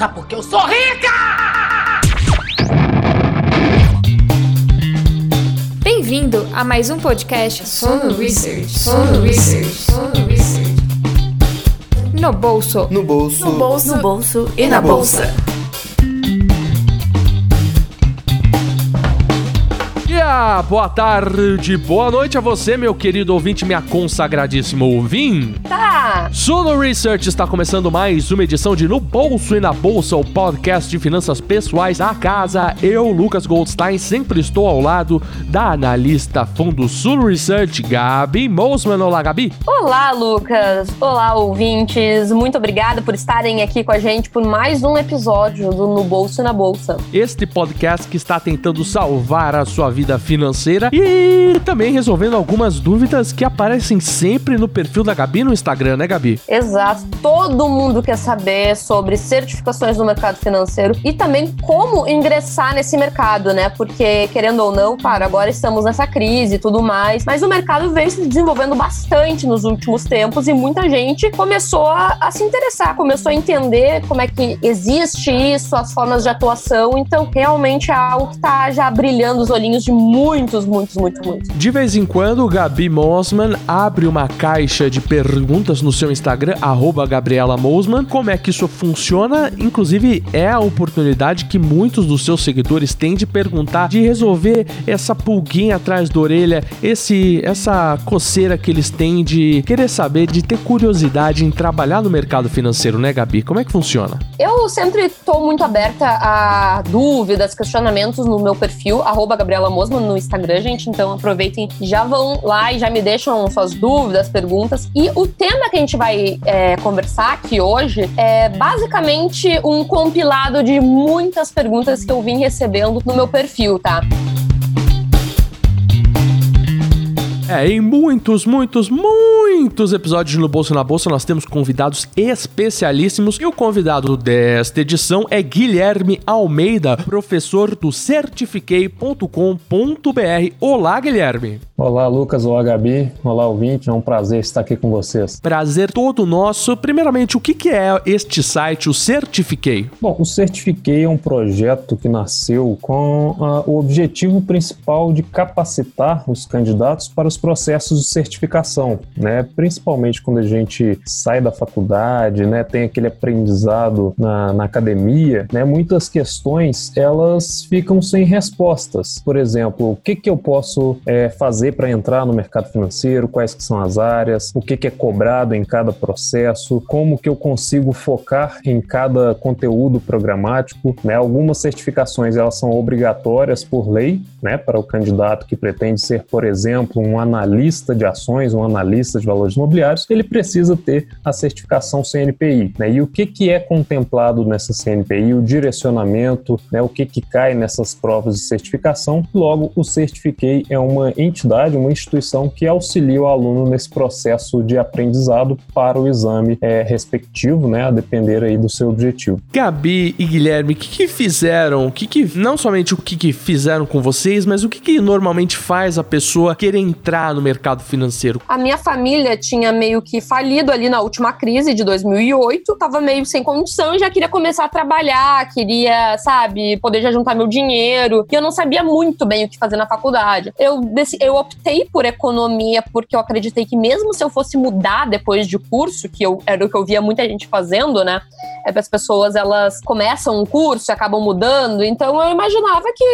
Sabe por que eu sou rica? Bem-vindo a mais um podcast Sono Research. Sono Research. Sono Research. No bolso. No bolso. No bolso. No bolso e na bolsa. Dia, boa tarde, boa noite a você, meu querido ouvinte, minha consagradíssima ouvinte. Tá. Sono Research está começando mais uma edição de No Bolso e na Bolsa, o podcast de finanças pessoais da casa. Eu, Lucas Goldstein, sempre estou ao lado da analista fundo Sono Research, Gabi Mosman. Olá, Gabi. Olá, Lucas. Olá, ouvintes. Muito obrigada por estarem aqui com a gente por mais um episódio do No Bolso e na Bolsa. Este podcast que está tentando salvar a sua vida financeira e também resolvendo algumas dúvidas que aparecem sempre no perfil da Gabi no Instagram, né, Gabi? Exato. Todo mundo quer saber sobre certificações no mercado financeiro e também como ingressar nesse mercado, né? Porque, querendo ou não, claro, agora estamos nessa crise e tudo mais, mas o mercado vem se desenvolvendo bastante nos últimos tempos e muita gente começou a, a se interessar, começou a entender como é que existe isso, as formas de atuação. Então, realmente é algo que está já brilhando os olhinhos de muitos, muitos, muitos, muitos. De vez em quando, Gabi Mosman abre uma caixa de perguntas no seu Instagram, arroba Gabriela Mosman. Como é que isso funciona? Inclusive, é a oportunidade que muitos dos seus seguidores têm de perguntar, de resolver essa pulguinha atrás da orelha, esse, essa coceira que eles têm de querer saber, de ter curiosidade em trabalhar no mercado financeiro, né, Gabi? Como é que funciona? Eu sempre estou muito aberta a dúvidas, questionamentos no meu perfil, arroba Gabriela Mosman no Instagram, gente. Então aproveitem, já vão lá e já me deixam suas dúvidas, perguntas. E o tema que a gente vai é, conversar aqui hoje é basicamente um compilado de muitas perguntas que eu vim recebendo no meu perfil, tá? É, em muitos, muitos, muitos episódios no Bolsa na Bolsa nós temos convidados especialíssimos e o convidado desta edição é Guilherme Almeida, professor do certifiquei.com.br. Olá, Guilherme. Olá, Lucas. Olá, Gabi. Olá, ouvinte. É um prazer estar aqui com vocês. Prazer todo nosso. Primeiramente, o que é este site, o Certifiquei? Bom, o Certifiquei é um projeto que nasceu com uh, o objetivo principal de capacitar os candidatos para os processos de certificação, né? Principalmente quando a gente sai da faculdade, né? Tem aquele aprendizado na, na academia, né? Muitas questões elas ficam sem respostas. Por exemplo, o que que eu posso é, fazer para entrar no mercado financeiro? Quais que são as áreas? O que que é cobrado em cada processo? Como que eu consigo focar em cada conteúdo programático? Né? Algumas certificações elas são obrigatórias por lei, né? Para o candidato que pretende ser, por exemplo, um analista de ações, um analista de valores imobiliários, ele precisa ter a certificação CNPI. Né? E o que, que é contemplado nessa CNPI, o direcionamento, né? o que, que cai nessas provas de certificação. Logo, o Certifiquei é uma entidade, uma instituição que auxilia o aluno nesse processo de aprendizado para o exame é, respectivo, né? a depender aí do seu objetivo. Gabi e Guilherme, o que, que fizeram? O que, que não somente o que, que fizeram com vocês, mas o que, que normalmente faz a pessoa querer entrar no mercado financeiro? A minha família tinha meio que falido ali na última crise de 2008, tava meio sem condição e já queria começar a trabalhar, queria, sabe, poder já juntar meu dinheiro. E eu não sabia muito bem o que fazer na faculdade. Eu, eu optei por economia porque eu acreditei que mesmo se eu fosse mudar depois de curso, que eu, era o que eu via muita gente fazendo, né? É as pessoas elas começam um curso e acabam mudando, então eu imaginava que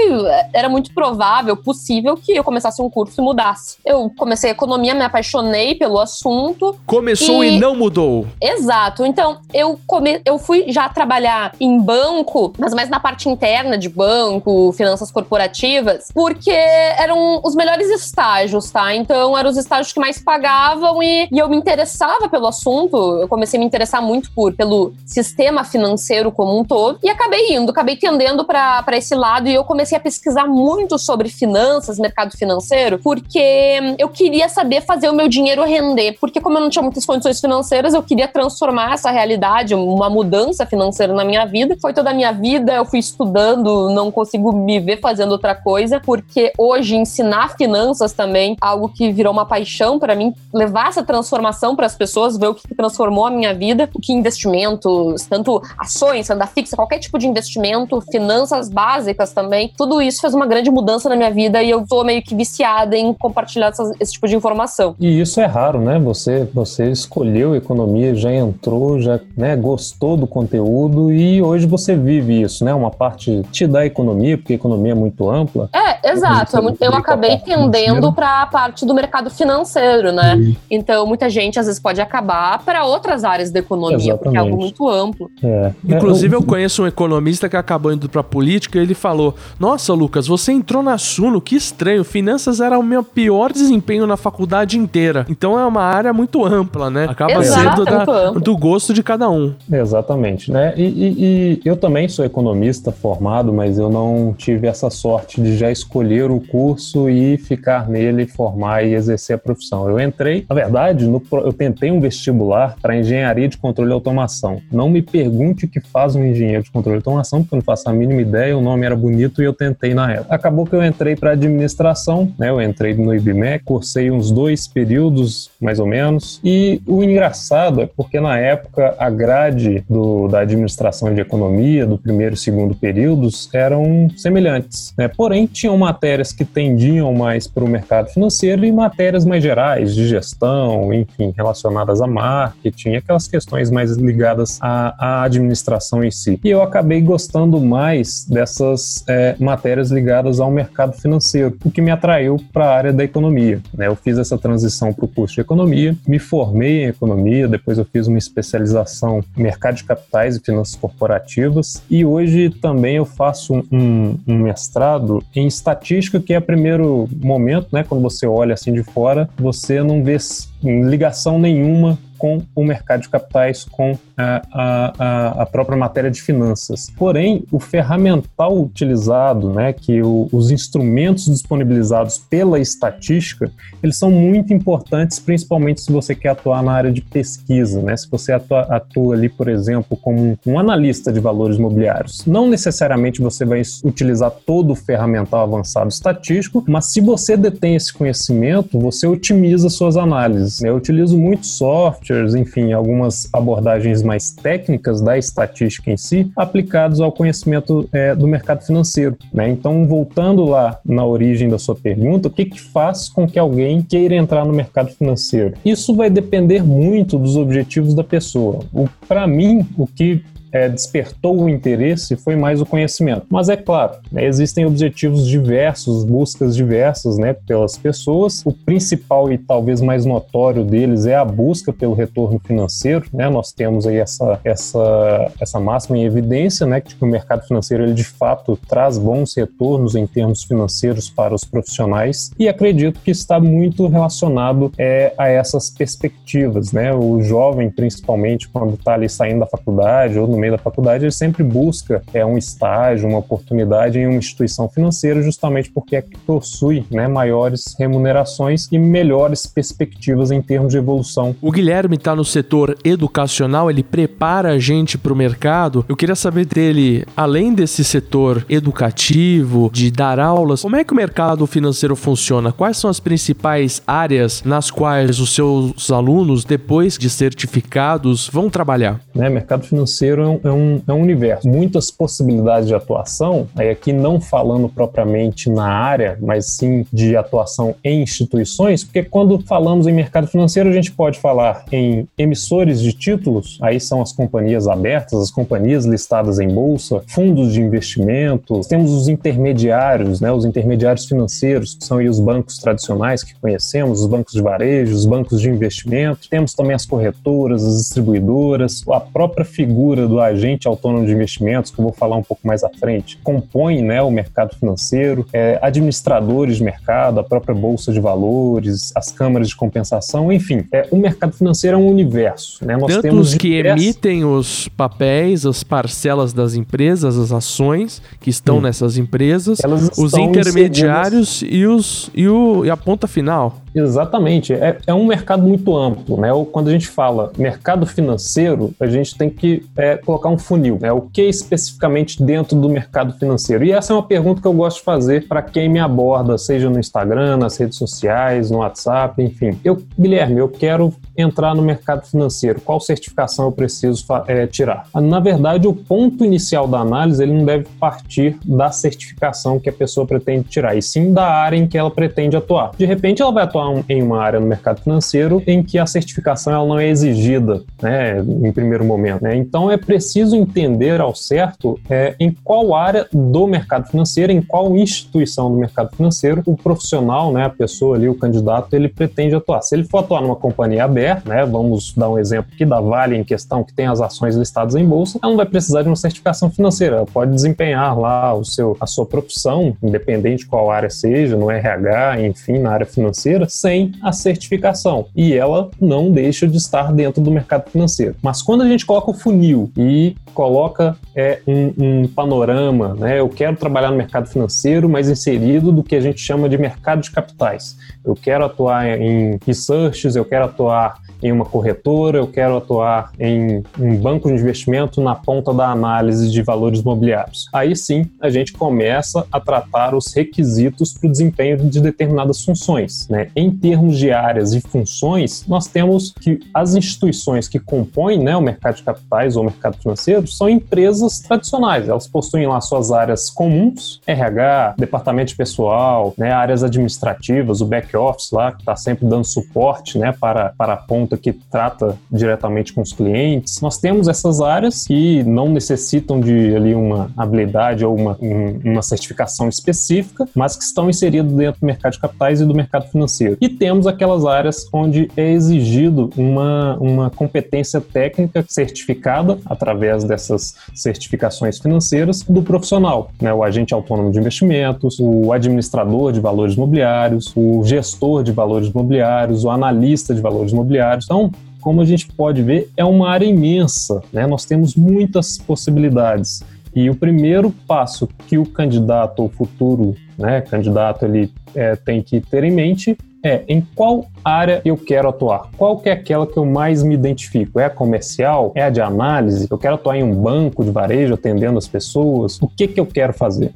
era muito provável, possível que eu começasse um curso e mudasse. Eu comecei economia, me apaixonei pelo assunto. Começou e, e não mudou. Exato. Então, eu, come... eu fui já trabalhar em banco, mas mais na parte interna de banco, finanças corporativas, porque eram os melhores estágios, tá? Então, eram os estágios que mais pagavam e, e eu me interessava pelo assunto. Eu comecei a me interessar muito por, pelo sistema financeiro como um todo e acabei indo, acabei tendendo para esse lado e eu comecei a pesquisar muito sobre finanças, mercado financeiro, porque eu queria saber fazer o meu dinheiro render. Porque, como eu não tinha muitas condições financeiras, eu queria transformar essa realidade, uma mudança financeira na minha vida. Foi toda a minha vida, eu fui estudando, não consigo me ver fazendo outra coisa, porque hoje ensinar finanças também, algo que virou uma paixão para mim, levar essa transformação para as pessoas, ver o que transformou a minha vida, o que investimentos, tanto ações, renda fixa, qualquer tipo de investimento, finanças básicas também, tudo isso fez uma grande mudança na minha vida e eu tô meio que viciada em compartilhar essas, esse tipo de informação. E isso é raro, né? Você, você escolheu economia, já entrou, já né, gostou do conteúdo e hoje você vive isso, né? Uma parte te dá economia, porque a economia é muito ampla. É, exato. Eu, eu acabei tendendo para a parte do mercado financeiro, né? Uhum. Então, muita gente às vezes pode acabar para outras áreas da economia, Exatamente. porque é algo muito amplo. É. Inclusive, eu conheço um economista que acabou indo para política e ele falou: Nossa, Lucas, você entrou na Suno, que estranho. Finanças era o meu pior desempenho na faculdade inteira. Então é uma área muito ampla, né? Acaba Exato, sendo é da, do gosto de cada um. Exatamente, né? E, e, e, eu também sou economista formado, mas eu não tive essa sorte de já escolher o curso e ficar nele, formar e exercer a profissão. Eu entrei, na verdade, no, eu tentei um vestibular para engenharia de controle e automação. Não me pergunte o que faz um engenheiro de controle e automação, porque eu não faço a mínima ideia, o nome era bonito e eu tentei na época. Acabou que eu entrei para administração, né? Eu entrei no IBMEC, cursei uns dois períodos, mais ou menos, e o engraçado é porque na época a grade do, da administração de economia, do primeiro e segundo períodos, eram semelhantes, né? Porém, tinham matérias que tendiam mais para o mercado financeiro e matérias mais gerais, de gestão, enfim, relacionadas a marketing, aquelas questões mais ligadas à, à administração em si. E eu acabei gostando mais dessas é, matérias ligadas ao mercado financeiro, o que me atraiu para a área da economia. Né? Eu fiz essa transição para o curso de economia, me formei em economia, depois eu fiz uma especialização em mercado de capitais e finanças corporativas e hoje também eu faço um, um mestrado em estatística, que é o primeiro momento, né, quando você olha assim de fora, você não vê ligação nenhuma com o mercado de capitais, com a, a, a própria matéria de finanças. Porém, o ferramental utilizado, né, que o, os instrumentos disponibilizados pela estatística, eles são muito importantes, principalmente se você quer atuar na área de pesquisa, né? Se você atua, atua ali, por exemplo, como um, um analista de valores imobiliários, não necessariamente você vai utilizar todo o ferramental avançado estatístico, mas se você detém esse conhecimento, você otimiza suas análises. Eu utilizo muito software softwares, enfim, algumas abordagens mais técnicas da estatística em si, aplicados ao conhecimento é, do mercado financeiro. Né? Então, voltando lá na origem da sua pergunta, o que, que faz com que alguém queira entrar no mercado financeiro? Isso vai depender muito dos objetivos da pessoa. Para mim, o que é, despertou o interesse foi mais o conhecimento. Mas é claro, né, existem objetivos diversos, buscas diversas né, pelas pessoas. O principal e talvez mais notório deles é a busca pelo retorno financeiro. Né? Nós temos aí essa, essa, essa máxima em evidência, né, que o mercado financeiro ele de fato traz bons retornos em termos financeiros para os profissionais e acredito que está muito relacionado é, a essas perspectivas. Né? O jovem, principalmente, quando está ali saindo da faculdade ou no meio da faculdade, ele sempre busca é, um estágio, uma oportunidade em uma instituição financeira, justamente porque é que possui né, maiores remunerações e melhores perspectivas em termos de evolução. O Guilherme está no setor educacional, ele prepara a gente para o mercado. Eu queria saber dele, além desse setor educativo, de dar aulas, como é que o mercado financeiro funciona? Quais são as principais áreas nas quais os seus alunos, depois de certificados, vão trabalhar? Né, mercado financeiro um, é um, é um universo. Muitas possibilidades de atuação, aí aqui não falando propriamente na área, mas sim de atuação em instituições, porque quando falamos em mercado financeiro, a gente pode falar em emissores de títulos, aí são as companhias abertas, as companhias listadas em bolsa, fundos de investimento, temos os intermediários, né, os intermediários financeiros, que são os bancos tradicionais que conhecemos, os bancos de varejo, os bancos de investimento, temos também as corretoras, as distribuidoras, a própria figura do do agente autônomo de investimentos, que eu vou falar um pouco mais à frente, compõe né, o mercado financeiro, é, administradores de mercado, a própria bolsa de valores, as câmaras de compensação, enfim, é, o mercado financeiro é um universo. Né? Nós Tanto temos os que emitem os papéis, as parcelas das empresas, as ações que estão nessas empresas, os intermediários e, os, e, o, e a ponta final. Exatamente. É, é um mercado muito amplo, né? Quando a gente fala mercado financeiro, a gente tem que é, colocar um funil, né? O que especificamente dentro do mercado financeiro? E essa é uma pergunta que eu gosto de fazer para quem me aborda, seja no Instagram, nas redes sociais, no WhatsApp, enfim. Eu, Guilherme, eu quero entrar no mercado financeiro. Qual certificação eu preciso é, tirar? Na verdade, o ponto inicial da análise ele não deve partir da certificação que a pessoa pretende tirar, e sim da área em que ela pretende atuar. De repente, ela vai atuar em uma área no mercado financeiro em que a certificação ela não é exigida, né, em primeiro momento. Né? Então, é preciso entender ao certo é, em qual área do mercado financeiro, em qual instituição do mercado financeiro o profissional, né, a pessoa ali, o candidato, ele pretende atuar. Se ele for atuar numa companhia aberta, né, vamos dar um exemplo aqui da Vale em questão, que tem as ações listadas em bolsa, ela não vai precisar de uma certificação financeira, ela pode desempenhar lá o seu, a sua profissão, independente de qual área seja, no RH, enfim, na área financeira, sem a certificação. E ela não deixa de estar dentro do mercado financeiro. Mas quando a gente coloca o funil e coloca é, um, um panorama, né? Eu quero trabalhar no mercado financeiro, mas inserido do que a gente chama de mercado de capitais. Eu quero atuar em researches, eu quero atuar em uma corretora, eu quero atuar em um banco de investimento na ponta da análise de valores imobiliários. Aí sim, a gente começa a tratar os requisitos para o desempenho de determinadas funções. Né? Em termos de áreas e funções, nós temos que as instituições que compõem né, o mercado de capitais ou o mercado financeiro são empresas tradicionais. Elas possuem lá suas áreas comuns, RH, departamento de pessoal, né, áreas administrativas, o back-office lá, que está sempre dando suporte né, para, para a ponta que trata diretamente com os clientes. Nós temos essas áreas que não necessitam de ali uma habilidade ou uma, uma certificação específica, mas que estão inseridas dentro do mercado de capitais e do mercado financeiro. E temos aquelas áreas onde é exigido uma, uma competência técnica certificada através dessas certificações financeiras do profissional, né? o agente autônomo de investimentos, o administrador de valores imobiliários, o gestor de valores imobiliários, o analista de valores imobiliários então, como a gente pode ver, é uma área imensa, né? Nós temos muitas possibilidades. E o primeiro passo que o candidato ou futuro né, candidato ele é, tem que ter em mente é em qual área eu quero atuar, qual que é aquela que eu mais me identifico, é a comercial, é a de análise, eu quero atuar em um banco de varejo atendendo as pessoas, o que que eu quero fazer?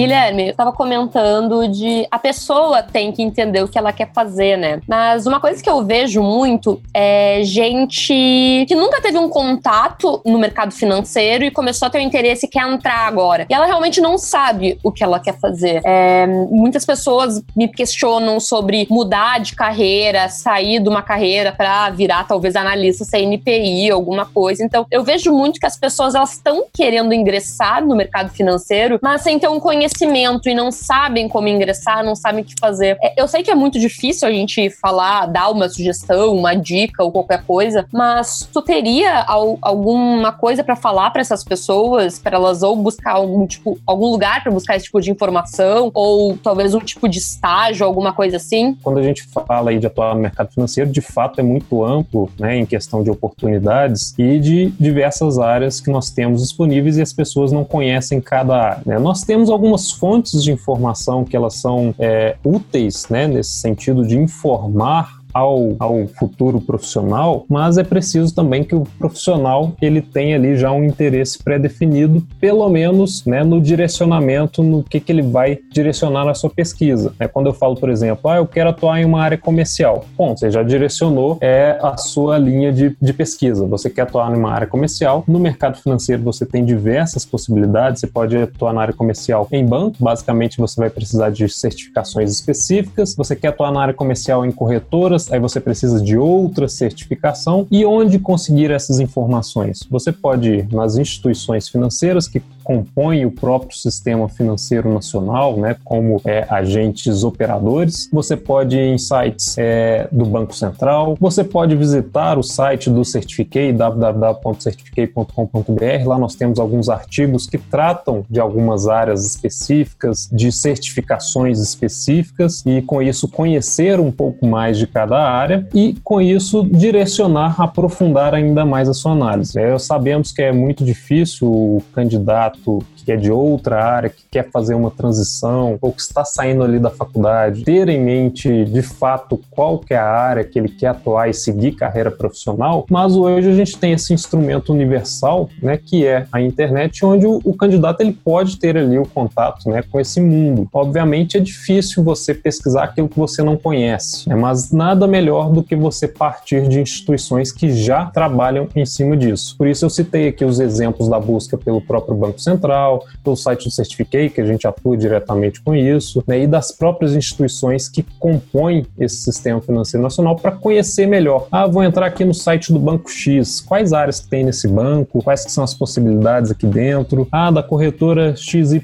Guilherme, eu tava comentando de a pessoa tem que entender o que ela quer fazer, né? Mas uma coisa que eu vejo muito é gente que nunca teve um contato no mercado financeiro e começou a ter um interesse e quer entrar agora. E ela realmente não sabe o que ela quer fazer. É, muitas pessoas me questionam sobre mudar de carreira, sair de uma carreira para virar talvez analista CNPI, alguma coisa. Então, eu vejo muito que as pessoas elas estão querendo ingressar no mercado financeiro, mas sem ter um conhecimento conhecimento e não sabem como ingressar, não sabem o que fazer. É, eu sei que é muito difícil a gente falar, dar uma sugestão, uma dica ou qualquer coisa, mas tu teria alguma coisa para falar para essas pessoas, para elas ou buscar algum tipo, algum lugar para buscar esse tipo de informação ou talvez um tipo de estágio, alguma coisa assim? Quando a gente fala aí de atuar no mercado financeiro, de fato é muito amplo, né, em questão de oportunidades e de diversas áreas que nós temos disponíveis e as pessoas não conhecem cada área. Né? Nós temos algumas algumas fontes de informação que elas são é, úteis, né, nesse sentido de informar ao, ao futuro profissional, mas é preciso também que o profissional ele tenha ali já um interesse pré-definido, pelo menos né, no direcionamento, no que, que ele vai direcionar na sua pesquisa. É, quando eu falo, por exemplo, ah, eu quero atuar em uma área comercial. Bom, você já direcionou é a sua linha de, de pesquisa. Você quer atuar em uma área comercial. No mercado financeiro você tem diversas possibilidades. Você pode atuar na área comercial em banco. Basicamente você vai precisar de certificações específicas. Você quer atuar na área comercial em corretoras aí você precisa de outra certificação. E onde conseguir essas informações? Você pode ir nas instituições financeiras que compõem o próprio sistema financeiro nacional, né, como é, agentes operadores. Você pode ir em sites é, do Banco Central. Você pode visitar o site do Certificate, www.certificate.com.br. Lá nós temos alguns artigos que tratam de algumas áreas específicas, de certificações específicas e com isso conhecer um pouco mais de cada área e com isso direcionar, aprofundar ainda mais a sua análise. É, sabemos que é muito difícil o candidato candidato que é de outra área, que quer fazer uma transição ou que está saindo ali da faculdade, ter em mente de fato qual que é a área que ele quer atuar e seguir carreira profissional, mas hoje a gente tem esse instrumento universal, né, que é a internet, onde o, o candidato ele pode ter ali o contato, né, com esse mundo. Obviamente é difícil você pesquisar aquilo que você não conhece, né, mas nada melhor do que você partir de instituições que já trabalham em cima disso. Por isso eu citei aqui os exemplos da busca pelo próprio Banco Central, pelo site do Certificate, que a gente atua diretamente com isso, né, e das próprias instituições que compõem esse sistema financeiro nacional para conhecer melhor. Ah, vou entrar aqui no site do Banco X, quais áreas que tem nesse banco, quais que são as possibilidades aqui dentro. Ah, da corretora XYZ.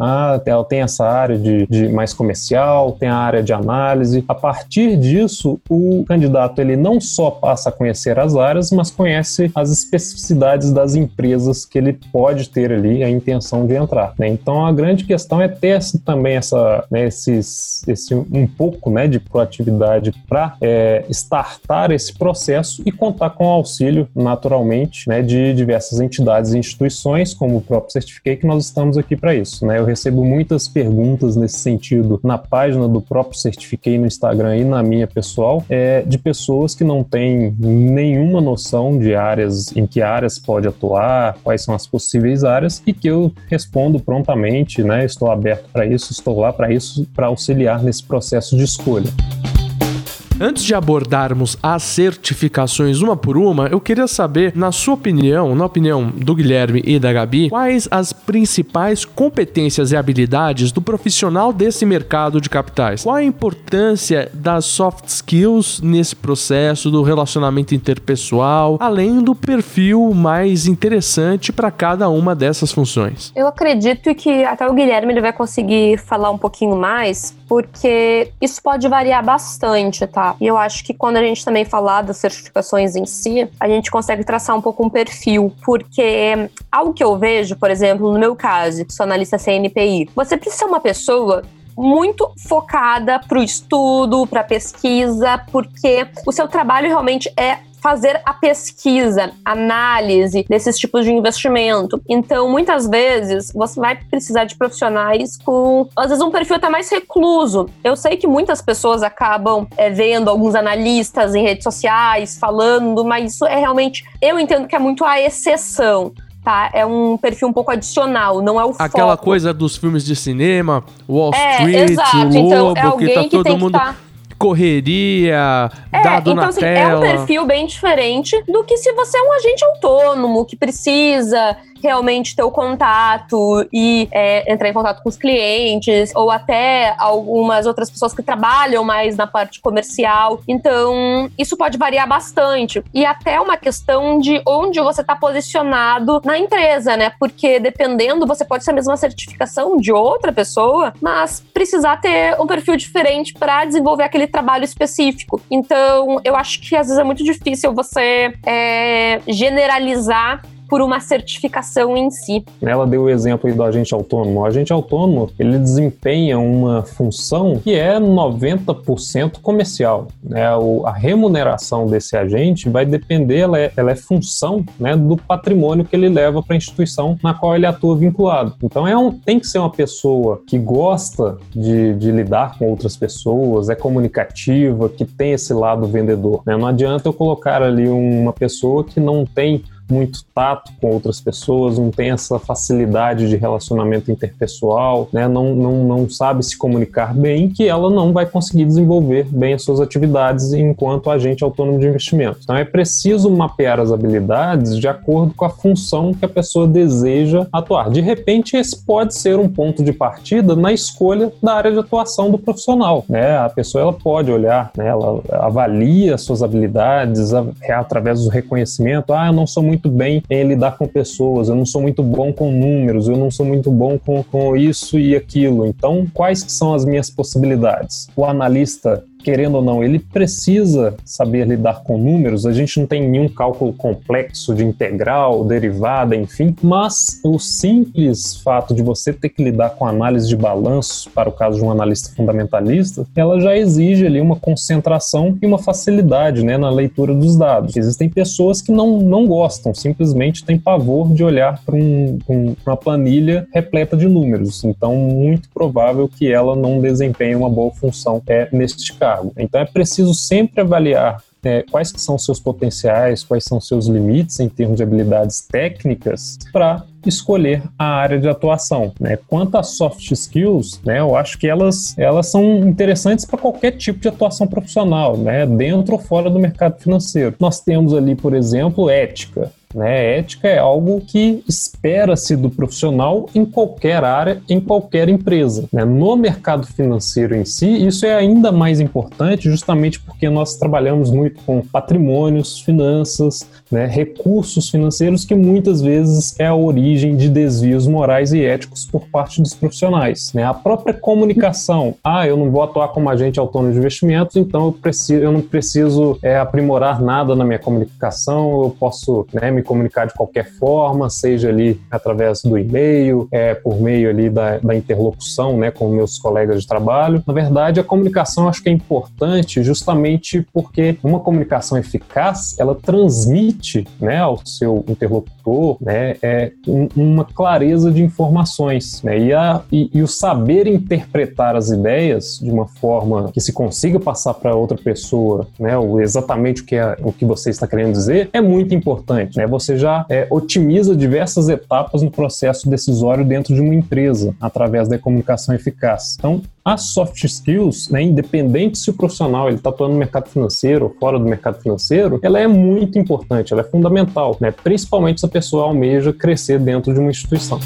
Ah, ela tem essa área de, de mais comercial, tem a área de análise. A partir disso, o candidato ele não só passa a conhecer as áreas, mas conhece as especificidades das empresas que ele pode ter ali a intenção de entrar. Né? Então a grande questão é ter essa, também essa, né, esses, esse um pouco né, de proatividade para é, startar esse processo e contar com o auxílio, naturalmente, né, de diversas entidades e instituições, como o próprio Certificate, que nós estamos aqui para isso. Né? Eu recebo muitas perguntas nesse sentido na página do próprio Certificate no Instagram e na minha pessoal, é, de pessoas que não têm nenhuma noção de áreas, em que áreas pode atuar, quais são as possíveis áreas, e que eu respondo prontamente, né? Estou aberto para isso, estou lá para isso, para auxiliar nesse processo de escolha. Antes de abordarmos as certificações uma por uma, eu queria saber, na sua opinião, na opinião do Guilherme e da Gabi, quais as principais competências e habilidades do profissional desse mercado de capitais? Qual a importância das soft skills nesse processo do relacionamento interpessoal, além do perfil mais interessante para cada uma dessas funções? Eu acredito que até o Guilherme ele vai conseguir falar um pouquinho mais, porque isso pode variar bastante, tá? E eu acho que quando a gente também falar das certificações em si, a gente consegue traçar um pouco um perfil, porque algo que eu vejo, por exemplo, no meu caso, que sou analista CNPI, você precisa ser uma pessoa muito focada para o estudo, para pesquisa, porque o seu trabalho realmente é fazer a pesquisa, análise desses tipos de investimento. Então, muitas vezes, você vai precisar de profissionais com, às vezes, um perfil até mais recluso. Eu sei que muitas pessoas acabam é, vendo alguns analistas em redes sociais falando, mas isso é realmente, eu entendo que é muito a exceção. Tá? É um perfil um pouco adicional, não é o Aquela foco. coisa dos filmes de cinema, Wall é, Street, exato. o então, Lobo, é alguém que tá que todo tem mundo... que tá correria, é, dado então, na assim, tela. É um perfil bem diferente do que se você é um agente autônomo que precisa realmente ter o contato e é, entrar em contato com os clientes, ou até algumas outras pessoas que trabalham mais na parte comercial. Então, isso pode variar bastante. E até uma questão de onde você está posicionado na empresa, né? Porque dependendo, você pode ser a mesma certificação de outra pessoa, mas precisar ter um perfil diferente para desenvolver aquele trabalho específico. Então, eu acho que às vezes é muito difícil você é, generalizar por uma certificação em si. Ela deu o exemplo do agente autônomo. O agente autônomo, ele desempenha uma função que é 90% comercial. Né? a remuneração desse agente vai depender, ela é, ela é função né, do patrimônio que ele leva para a instituição na qual ele atua vinculado. Então é um, tem que ser uma pessoa que gosta de, de lidar com outras pessoas, é comunicativa, que tem esse lado vendedor. Né? Não adianta eu colocar ali uma pessoa que não tem muito tato com outras pessoas, não tem essa facilidade de relacionamento interpessoal, né? não, não, não sabe se comunicar bem, que ela não vai conseguir desenvolver bem as suas atividades enquanto agente autônomo de investimento. Então é preciso mapear as habilidades de acordo com a função que a pessoa deseja atuar. De repente, esse pode ser um ponto de partida na escolha da área de atuação do profissional. Né? A pessoa ela pode olhar, né? ela avalia suas habilidades através do reconhecimento. Ah, eu não sou muito muito bem em lidar com pessoas, eu não sou muito bom com números, eu não sou muito bom com, com isso e aquilo. Então, quais são as minhas possibilidades? O analista querendo ou não, ele precisa saber lidar com números. A gente não tem nenhum cálculo complexo de integral, derivada, enfim, mas o simples fato de você ter que lidar com análise de balanço, para o caso de um analista fundamentalista, ela já exige ali uma concentração e uma facilidade né, na leitura dos dados. Existem pessoas que não, não gostam, simplesmente têm pavor de olhar para um, um, uma planilha repleta de números. Então, muito provável que ela não desempenhe uma boa função é, neste cargo. Então, é preciso sempre avaliar é, quais que são seus potenciais, quais são seus limites em termos de habilidades técnicas para escolher a área de atuação. Né? Quanto às soft skills, né, eu acho que elas, elas são interessantes para qualquer tipo de atuação profissional, né, dentro ou fora do mercado financeiro. Nós temos ali, por exemplo, ética. Né? Ética é algo que espera-se do profissional em qualquer área, em qualquer empresa. Né? No mercado financeiro em si, isso é ainda mais importante, justamente porque nós trabalhamos muito com patrimônios, finanças, né? recursos financeiros, que muitas vezes é a origem de desvios morais e éticos por parte dos profissionais. Né? A própria comunicação, ah, eu não vou atuar como agente autônomo de investimentos, então eu, preciso, eu não preciso é, aprimorar nada na minha comunicação, eu posso né, me comunicar de qualquer forma, seja ali através do e-mail, é, por meio ali da, da interlocução né, com meus colegas de trabalho. Na verdade, a comunicação acho que é importante justamente porque uma comunicação eficaz, ela transmite né, ao seu interlocutor né, é, um, uma clareza de informações. Né, e, a, e, e o saber interpretar as ideias de uma forma que se consiga passar para outra pessoa né, o, exatamente o que, é, o que você está querendo dizer é muito importante. Né? Você já é, otimiza diversas etapas no processo decisório dentro de uma empresa através da comunicação eficaz. Então, as soft skills, né, independente se o profissional está atuando no mercado financeiro ou fora do mercado financeiro, ela é muito importante, ela é fundamental, né, principalmente se a pessoa almeja crescer dentro de uma instituição.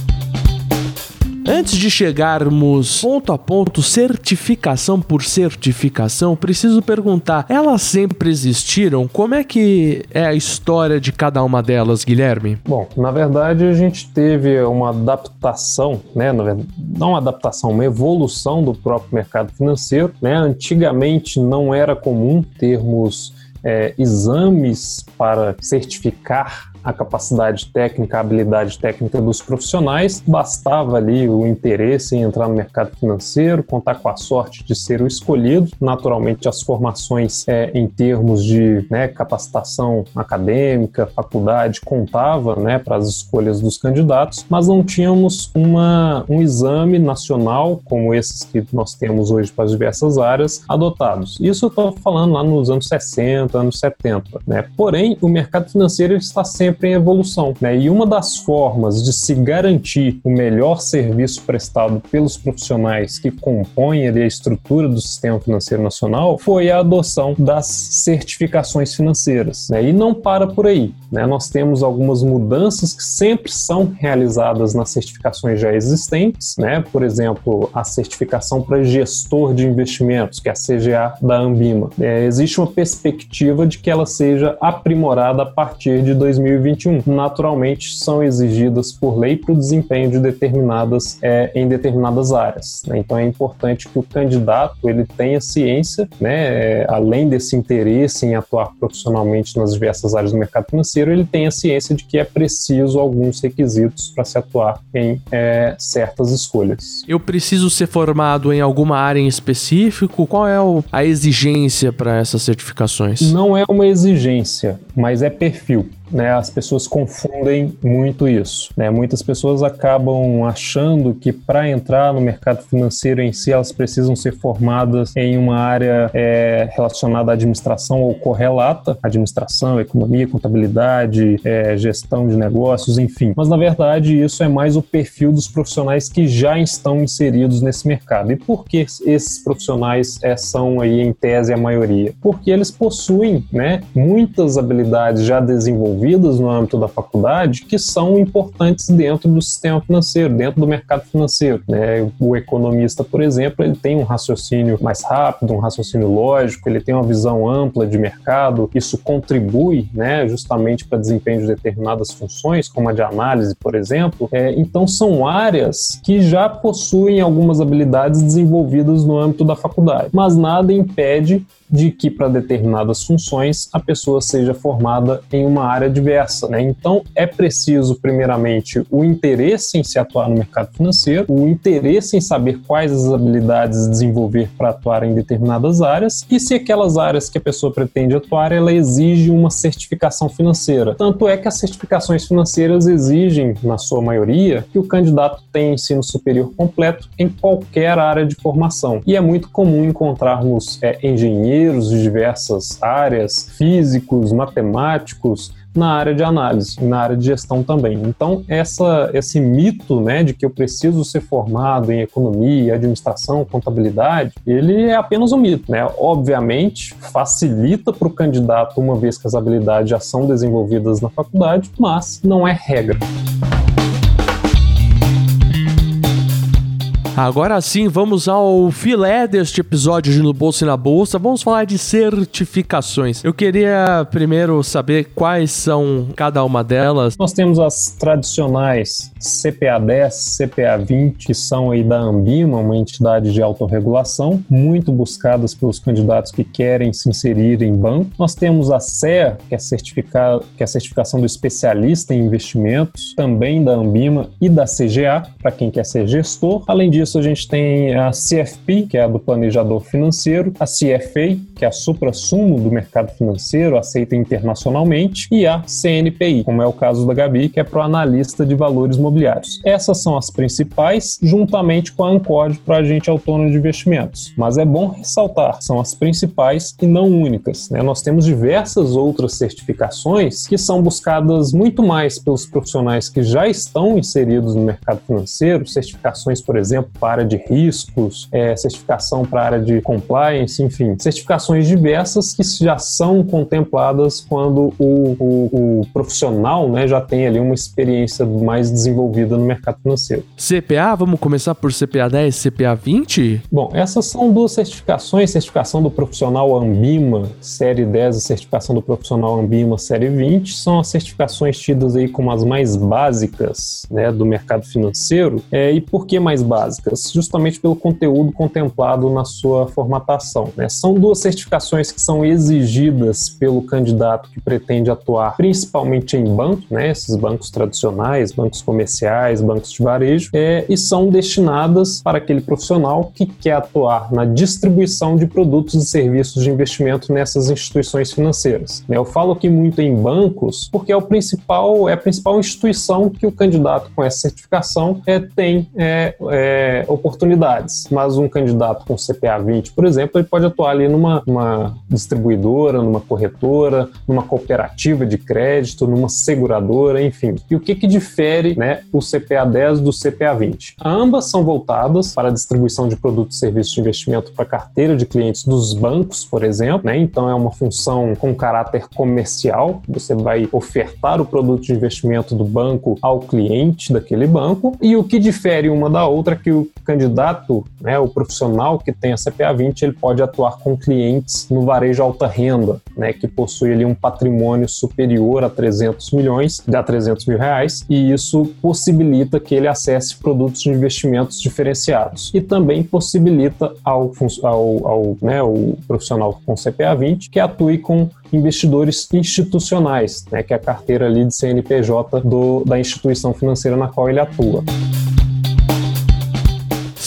Antes de chegarmos ponto a ponto, certificação por certificação, preciso perguntar: elas sempre existiram? Como é que é a história de cada uma delas, Guilherme? Bom, na verdade a gente teve uma adaptação, né? Não uma adaptação, uma evolução do próprio mercado financeiro. Né? Antigamente não era comum termos é, exames para certificar a capacidade técnica, a habilidade técnica dos profissionais, bastava ali o interesse em entrar no mercado financeiro, contar com a sorte de ser o escolhido. Naturalmente, as formações é, em termos de né, capacitação acadêmica, faculdade, contava né, para as escolhas dos candidatos, mas não tínhamos uma, um exame nacional como esses que nós temos hoje para as diversas áreas adotados. Isso eu estou falando lá nos anos 60, anos 70. Né? Porém, o mercado financeiro está sempre sempre em evolução. Né? E uma das formas de se garantir o melhor serviço prestado pelos profissionais que compõem ali, a estrutura do sistema financeiro nacional foi a adoção das certificações financeiras. Né? E não para por aí. Né? Nós temos algumas mudanças que sempre são realizadas nas certificações já existentes. Né? Por exemplo, a certificação para gestor de investimentos, que é a CGA da Ambima. É, existe uma perspectiva de que ela seja aprimorada a partir de 2020 2021, naturalmente são exigidas por lei para o desempenho de determinadas é, em determinadas áreas. Né? Então é importante que o candidato ele tenha ciência, né, é, além desse interesse em atuar profissionalmente nas diversas áreas do mercado financeiro, ele tenha ciência de que é preciso alguns requisitos para se atuar em é, certas escolhas. Eu preciso ser formado em alguma área em específico? Qual é a exigência para essas certificações? Não é uma exigência, mas é perfil né, as pessoas confundem muito isso. Né? Muitas pessoas acabam achando que para entrar no mercado financeiro em si, elas precisam ser formadas em uma área é, relacionada à administração ou correlata, administração, economia, contabilidade, é, gestão de negócios, enfim. Mas na verdade isso é mais o perfil dos profissionais que já estão inseridos nesse mercado. E por que esses profissionais é, são aí em tese a maioria? Porque eles possuem, né, muitas habilidades habilidades já desenvolvidas no âmbito da faculdade que são importantes dentro do sistema financeiro, dentro do mercado financeiro. Né? O economista, por exemplo, ele tem um raciocínio mais rápido, um raciocínio lógico, ele tem uma visão ampla de mercado, isso contribui né, justamente para desempenho de determinadas funções, como a de análise, por exemplo. É, então, são áreas que já possuem algumas habilidades desenvolvidas no âmbito da faculdade, mas nada impede de que para determinadas funções a pessoa seja formada em uma área diversa. Né? Então é preciso, primeiramente, o interesse em se atuar no mercado financeiro, o interesse em saber quais as habilidades desenvolver para atuar em determinadas áreas e se aquelas áreas que a pessoa pretende atuar ela exige uma certificação financeira. Tanto é que as certificações financeiras exigem, na sua maioria, que o candidato tenha ensino superior completo em qualquer área de formação. E é muito comum encontrarmos é, engenheiros engenheiros de diversas áreas, físicos, matemáticos, na área de análise, na área de gestão também. Então, essa, esse mito né, de que eu preciso ser formado em economia, administração, contabilidade, ele é apenas um mito. Né? Obviamente, facilita para o candidato, uma vez que as habilidades já são desenvolvidas na faculdade, mas não é regra. Agora sim, vamos ao filé deste episódio de No Bolso e na Bolsa. Vamos falar de certificações. Eu queria primeiro saber quais são cada uma delas. Nós temos as tradicionais CPA 10, CPA 20, que são aí da Ambima, uma entidade de autorregulação, muito buscadas pelos candidatos que querem se inserir em banco. Nós temos a CEA, que é, que é a certificação do especialista em investimentos, também da Ambima e da CGA, para quem quer ser gestor. Além disso, disso, a gente tem a CFP, que é a do planejador financeiro, a CFA, que é a supra-sumo do mercado financeiro, aceita internacionalmente, e a CNPI, como é o caso da Gabi, que é para o analista de valores mobiliários. Essas são as principais, juntamente com a ANCOD para agente autônomo de investimentos. Mas é bom ressaltar, são as principais e não únicas. Né? Nós temos diversas outras certificações que são buscadas muito mais pelos profissionais que já estão inseridos no mercado financeiro, certificações, por exemplo, para a área de riscos, é, certificação para a área de compliance, enfim, certificações diversas que já são contempladas quando o, o, o profissional né, já tem ali uma experiência mais desenvolvida no mercado financeiro. CPA, vamos começar por CPA 10, CPA 20? Bom, essas são duas certificações, certificação do profissional Ambima, série 10 e certificação do profissional Ambima, série 20, são as certificações tidas aí como as mais básicas né, do mercado financeiro. É, e por que mais básicas? Justamente pelo conteúdo contemplado na sua formatação. Né? São duas certificações que são exigidas pelo candidato que pretende atuar principalmente em banco, né? esses bancos tradicionais, bancos comerciais, bancos de varejo, é, e são destinadas para aquele profissional que quer atuar na distribuição de produtos e serviços de investimento nessas instituições financeiras. Né? Eu falo aqui muito em bancos porque é o principal, é a principal instituição que o candidato com essa certificação é, tem é, é, oportunidades. Mas um candidato com CPA 20, por exemplo, ele pode atuar ali numa distribuidora, numa corretora, numa cooperativa de crédito, numa seguradora, enfim. E o que, que difere né, o CPA 10 do CPA 20? Ambas são voltadas para a distribuição de produtos e serviços de investimento para carteira de clientes dos bancos, por exemplo. Né? Então é uma função com caráter comercial. Você vai ofertar o produto de investimento do banco ao cliente daquele banco. E o que difere uma da outra é que o o candidato, né, o profissional que tem a CPA 20, ele pode atuar com clientes no varejo alta renda, né, que possui ali um patrimônio superior a 300 milhões, a 300 mil reais, e isso possibilita que ele acesse produtos de investimentos diferenciados. E também possibilita ao, ao, ao né, o profissional com CPA 20 que atue com investidores institucionais, né, que é a carteira ali de CNPJ do, da instituição financeira na qual ele atua.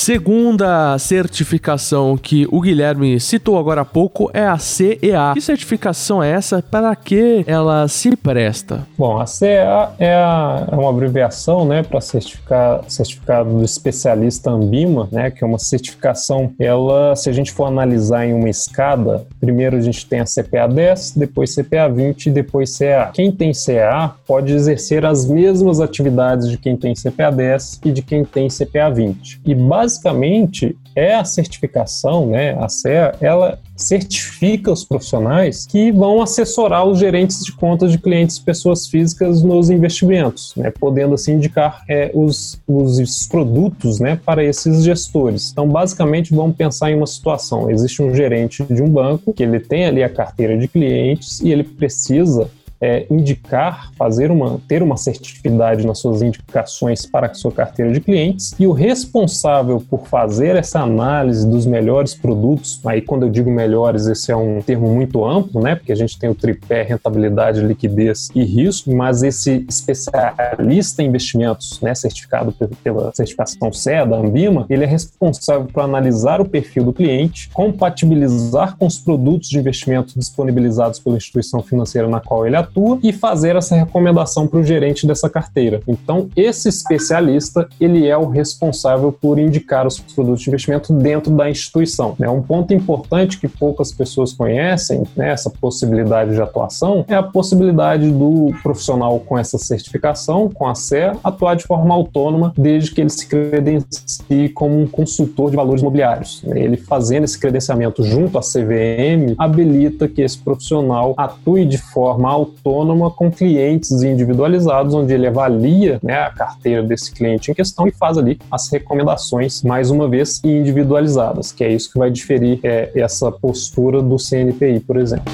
Segunda certificação que o Guilherme citou agora há pouco é a CEA. Que certificação é essa? Para que ela se presta? Bom, a CEA é, a, é uma abreviação né, para certificar, certificado do especialista Ambima, né, que é uma certificação, ela, se a gente for analisar em uma escada, primeiro a gente tem a CPA 10, depois CPA 20 e depois CEA. Quem tem CEA pode exercer as mesmas atividades de quem tem CPA 10 e de quem tem CPA 20. E basicamente basicamente é a certificação, né? A CEA, ela certifica os profissionais que vão assessorar os gerentes de contas de clientes pessoas físicas nos investimentos, né, podendo assim indicar é, os, os produtos né, para esses gestores. Então, basicamente, vamos pensar em uma situação: existe um gerente de um banco que ele tem ali a carteira de clientes e ele precisa é, indicar, fazer uma, ter uma certificidade nas suas indicações para a sua carteira de clientes e o responsável por fazer essa análise dos melhores produtos, aí quando eu digo melhores, esse é um termo muito amplo, né? Porque a gente tem o tripé rentabilidade, liquidez e risco, mas esse especialista em investimentos, né, certificado pela certificação CE da Ambima, ele é responsável por analisar o perfil do cliente, compatibilizar com os produtos de investimento disponibilizados pela instituição financeira na qual ele atua e fazer essa recomendação para o gerente dessa carteira. Então, esse especialista, ele é o responsável por indicar os produtos de investimento dentro da instituição. É um ponto importante que poucas pessoas conhecem, né, essa possibilidade de atuação, é a possibilidade do profissional com essa certificação, com a CE, atuar de forma autônoma, desde que ele se credencie como um consultor de valores imobiliários. Ele fazendo esse credenciamento junto à CVM, habilita que esse profissional atue de forma autônoma autônoma com clientes individualizados, onde ele avalia né, a carteira desse cliente em questão e faz ali as recomendações, mais uma vez, individualizadas, que é isso que vai diferir é, essa postura do CNPI, por exemplo.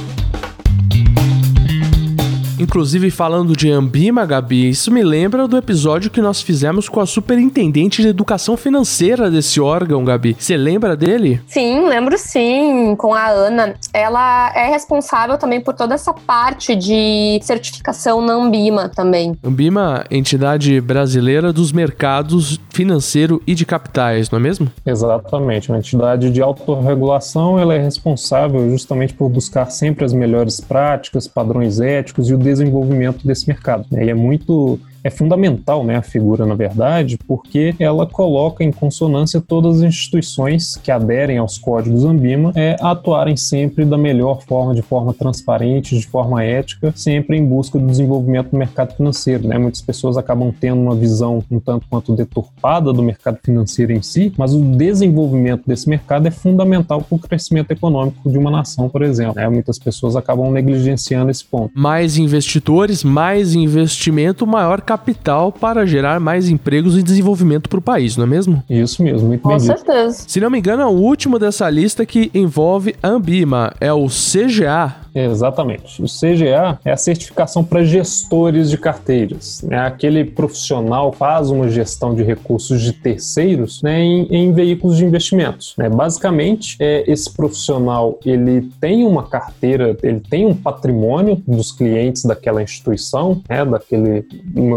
Inclusive, falando de Ambima, Gabi, isso me lembra do episódio que nós fizemos com a superintendente de educação financeira desse órgão, Gabi. Você lembra dele? Sim, lembro sim, com a Ana. Ela é responsável também por toda essa parte de certificação na Ambima também. Ambima, entidade brasileira dos mercados financeiro e de capitais, não é mesmo? Exatamente, uma entidade de autorregulação, ela é responsável justamente por buscar sempre as melhores práticas, padrões éticos e o desenvolvimento desse mercado. Né? E é muito é fundamental, né, a figura, na verdade, porque ela coloca em consonância todas as instituições que aderem aos códigos Ambima é, atuarem sempre da melhor forma, de forma transparente, de forma ética, sempre em busca do desenvolvimento do mercado financeiro. Né? Muitas pessoas acabam tendo uma visão um tanto quanto deturpada do mercado financeiro em si, mas o desenvolvimento desse mercado é fundamental para o crescimento econômico de uma nação, por exemplo. Né? Muitas pessoas acabam negligenciando esse ponto. Mais investidores, mais investimento, maior capital para gerar mais empregos e desenvolvimento para o país, não é mesmo? Isso mesmo, muito Com bem dito. certeza. Se não me engano, é o último dessa lista que envolve a Ambima, é o CGA. Exatamente. O CGA é a certificação para gestores de carteiras. Né? Aquele profissional faz uma gestão de recursos de terceiros né, em, em veículos de investimentos. Né? Basicamente, é, esse profissional ele tem uma carteira, ele tem um patrimônio dos clientes daquela instituição, né, daquele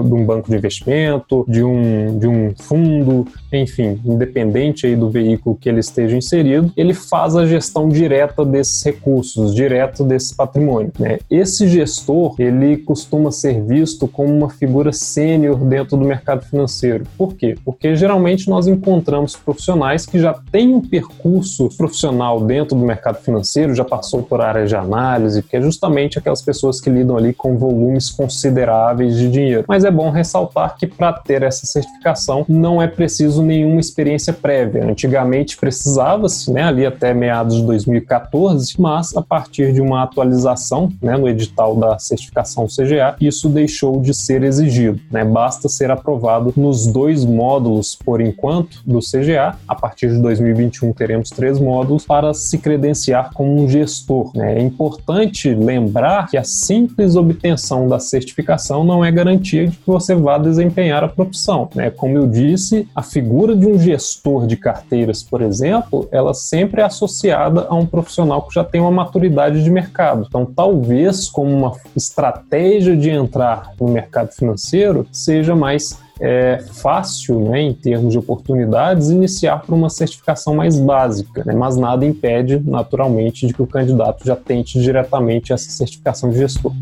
de um banco de investimento, de um, de um fundo, enfim, independente aí do veículo que ele esteja inserido, ele faz a gestão direta desses recursos, direto desse patrimônio. Né? Esse gestor, ele costuma ser visto como uma figura sênior dentro do mercado financeiro. Por quê? Porque geralmente nós encontramos profissionais que já têm um percurso profissional dentro do mercado financeiro, já passou por áreas de análise, que é justamente aquelas pessoas que lidam ali com volumes consideráveis de dinheiro. Mas é bom ressaltar que para ter essa certificação não é preciso nenhuma experiência prévia. Antigamente precisava-se, né, ali até meados de 2014, mas a partir de uma atualização né, no edital da certificação CGA, isso deixou de ser exigido. Né? Basta ser aprovado nos dois módulos, por enquanto, do CGA. A partir de 2021 teremos três módulos para se credenciar como um gestor. Né? É importante lembrar que a simples obtenção da certificação não é garantia de que você vá desempenhar a profissão. Né? Como eu disse, a figura de um gestor de carteiras, por exemplo, ela sempre é associada a um profissional que já tem uma maturidade de mercado. Então, talvez como uma estratégia de entrar no mercado financeiro seja mais é fácil, né, em termos de oportunidades, iniciar por uma certificação mais básica, né, mas nada impede, naturalmente, de que o candidato já tente diretamente essa certificação de gestor.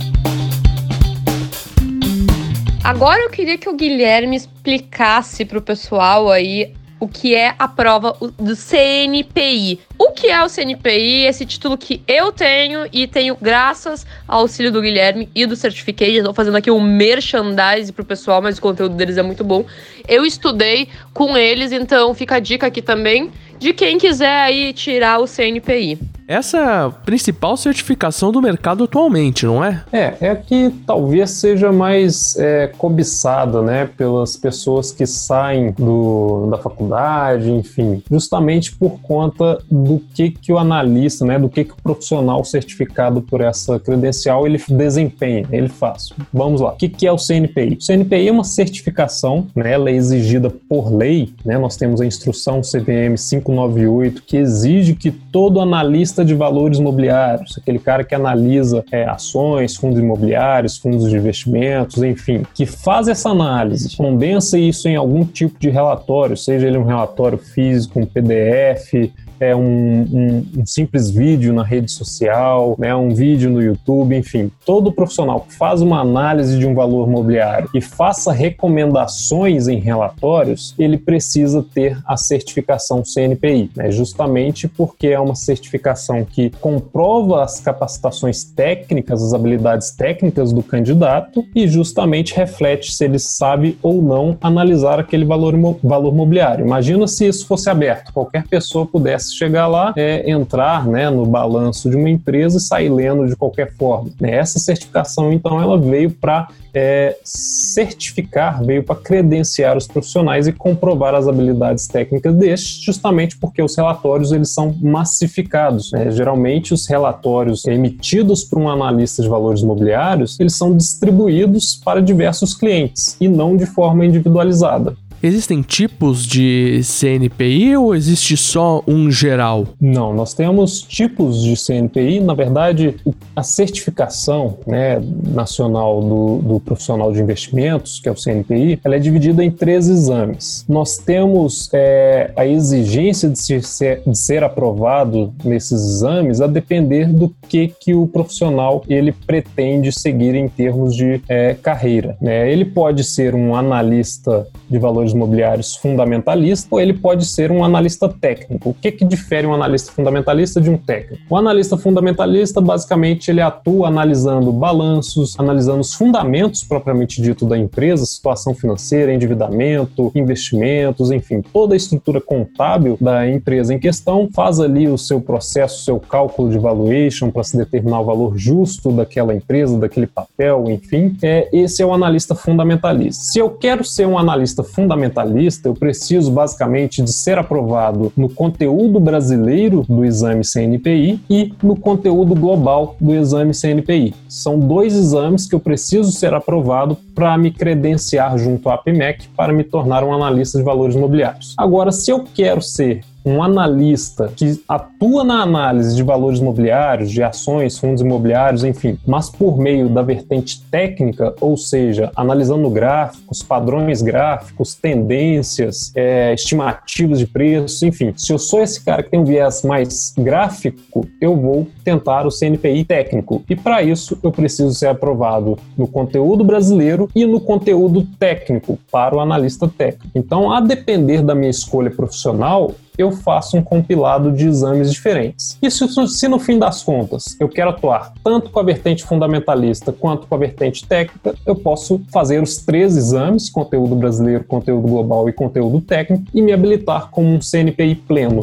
Agora eu queria que o Guilherme explicasse para o pessoal aí o que é a prova do CNPI. O que é o CNPI, esse título que eu tenho e tenho graças ao auxílio do Guilherme e do Certificate. Estou fazendo aqui um merchandise pro pessoal, mas o conteúdo deles é muito bom. Eu estudei com eles, então fica a dica aqui também de quem quiser aí tirar o CNPI. Essa é a principal certificação do mercado atualmente, não é? É, é que talvez seja mais é, cobiçada, né, pelas pessoas que saem do, da faculdade, enfim, justamente por conta do que que o analista, né, do que que o profissional certificado por essa credencial ele desempenha, ele faz. Vamos lá. O que que é o CNPI? O CNPI é uma certificação, né, ela é exigida por lei, né? Nós temos a instrução CVM 598 que exige que todo analista de valores imobiliários, aquele cara que analisa é, ações, fundos imobiliários, fundos de investimentos, enfim, que faz essa análise, condensa isso em algum tipo de relatório, seja ele um relatório físico, um PDF, é um, um, um, simples vídeo na rede social, né, um vídeo no YouTube, enfim, todo profissional que faz uma análise de um valor mobiliário e faça recomendações em relatórios, ele precisa ter a certificação CNPI, né, justamente porque é uma certificação que comprova as capacitações técnicas, as habilidades técnicas do candidato e justamente reflete se ele sabe ou não analisar aquele valor, valor mobiliário. Imagina se isso fosse aberto, qualquer pessoa pudesse chegar lá, é, entrar né, no balanço de uma empresa e sair lendo de qualquer forma. Essa certificação, então, ela veio para é, certificar, veio para credenciar os profissionais e comprovar as habilidades técnicas destes, justamente porque os relatórios eles são massificados. Né? Geralmente, os relatórios emitidos por um analista de valores imobiliários, eles são distribuídos para diversos clientes e não de forma individualizada. Existem tipos de CNPI ou existe só um geral? Não, nós temos tipos de CNPI. Na verdade, a certificação né, nacional do, do profissional de investimentos, que é o CNPI, ela é dividida em três exames. Nós temos é, a exigência de ser, de ser aprovado nesses exames a depender do que, que o profissional ele pretende seguir em termos de é, carreira. Né? Ele pode ser um analista de valores imobiliários fundamentalista ou ele pode ser um analista técnico. O que, que difere um analista fundamentalista de um técnico? O analista fundamentalista, basicamente, ele atua analisando balanços, analisando os fundamentos propriamente dito da empresa, situação financeira, endividamento, investimentos, enfim, toda a estrutura contábil da empresa em questão, faz ali o seu processo, o seu cálculo de valuation para se determinar o valor justo daquela empresa, daquele papel, enfim. É, esse é o analista fundamentalista. Se eu quero ser um analista fundamentalista, fundamentalista, eu preciso basicamente de ser aprovado no conteúdo brasileiro do exame CNPI e no conteúdo global do exame CNPI. São dois exames que eu preciso ser aprovado para me credenciar junto à APMEC para me tornar um analista de valores imobiliários. Agora, se eu quero ser um analista que atua na análise de valores imobiliários, de ações, fundos imobiliários, enfim, mas por meio da vertente técnica, ou seja, analisando gráficos, padrões gráficos, tendências, é, estimativas de preços, enfim. Se eu sou esse cara que tem um viés mais gráfico, eu vou tentar o CNPI técnico. E para isso, eu preciso ser aprovado no conteúdo brasileiro e no conteúdo técnico para o analista técnico. Então, a depender da minha escolha profissional, eu faço um compilado de exames diferentes. E se, se, no fim das contas eu quero atuar tanto com a vertente fundamentalista quanto com a vertente técnica, eu posso fazer os três exames, conteúdo brasileiro, conteúdo global e conteúdo técnico, e me habilitar como um CNPI pleno.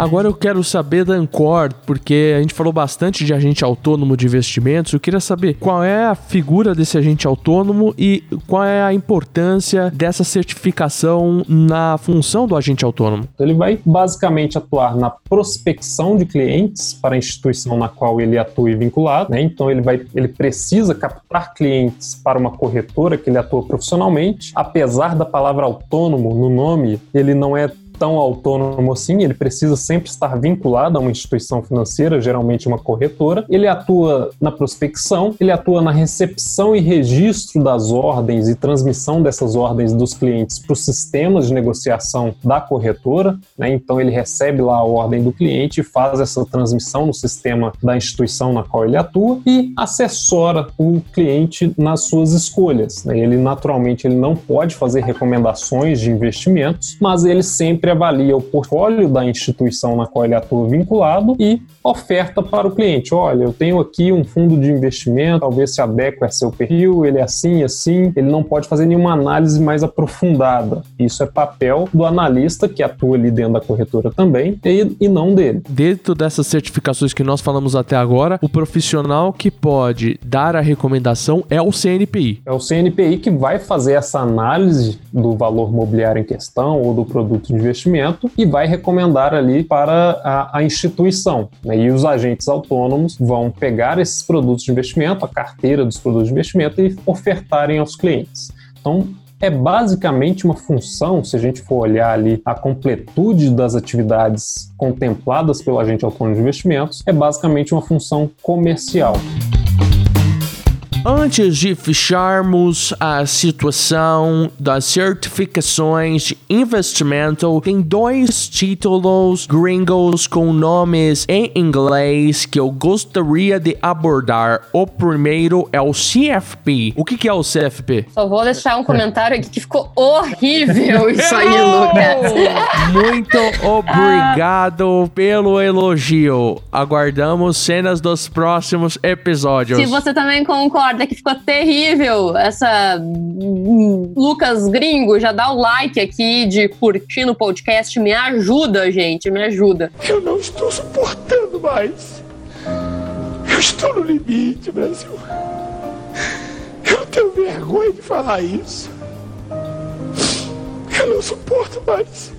Agora eu quero saber da Ancor, porque a gente falou bastante de agente autônomo de investimentos. Eu queria saber qual é a figura desse agente autônomo e qual é a importância dessa certificação na função do agente autônomo. Ele vai basicamente atuar na prospecção de clientes para a instituição na qual ele atua e vinculado, né? Então ele vai, ele precisa captar clientes para uma corretora que ele atua profissionalmente. Apesar da palavra autônomo no nome, ele não é tão autônomo assim, ele precisa sempre estar vinculado a uma instituição financeira, geralmente uma corretora. Ele atua na prospecção, ele atua na recepção e registro das ordens e transmissão dessas ordens dos clientes para os sistemas de negociação da corretora. Né? Então, ele recebe lá a ordem do cliente e faz essa transmissão no sistema da instituição na qual ele atua e assessora o cliente nas suas escolhas. Né? Ele, naturalmente, ele não pode fazer recomendações de investimentos, mas ele sempre avalia o portfólio da instituição na qual ele atua vinculado e oferta para o cliente. Olha, eu tenho aqui um fundo de investimento, talvez se adeque a seu perfil, ele é assim, assim, ele não pode fazer nenhuma análise mais aprofundada. Isso é papel do analista que atua ali dentro da corretora também e, e não dele. Dentro dessas certificações que nós falamos até agora, o profissional que pode dar a recomendação é o CNPI. É o CNPI que vai fazer essa análise do valor mobiliário em questão ou do produto de investimento e vai recomendar ali para a, a instituição. Né? E os agentes autônomos vão pegar esses produtos de investimento, a carteira dos produtos de investimento e ofertarem aos clientes. Então, é basicamente uma função, se a gente for olhar ali a completude das atividades contempladas pelo agente autônomo de investimentos, é basicamente uma função comercial. Antes de fecharmos a situação das certificações de investimento, tem dois títulos gringos com nomes em inglês que eu gostaria de abordar. O primeiro é o CFP. O que, que é o CFP? Só vou deixar um comentário aqui que ficou horrível isso aí, Lucas. Muito obrigado pelo elogio. Aguardamos cenas dos próximos episódios. Se você também concorda que ficou terrível essa hum, Lucas Gringo, já dá o like aqui de curtir no podcast, me ajuda, gente, me ajuda. Eu não estou suportando mais. Eu estou no limite, Brasil. Eu tenho vergonha de falar isso. Eu não suporto mais.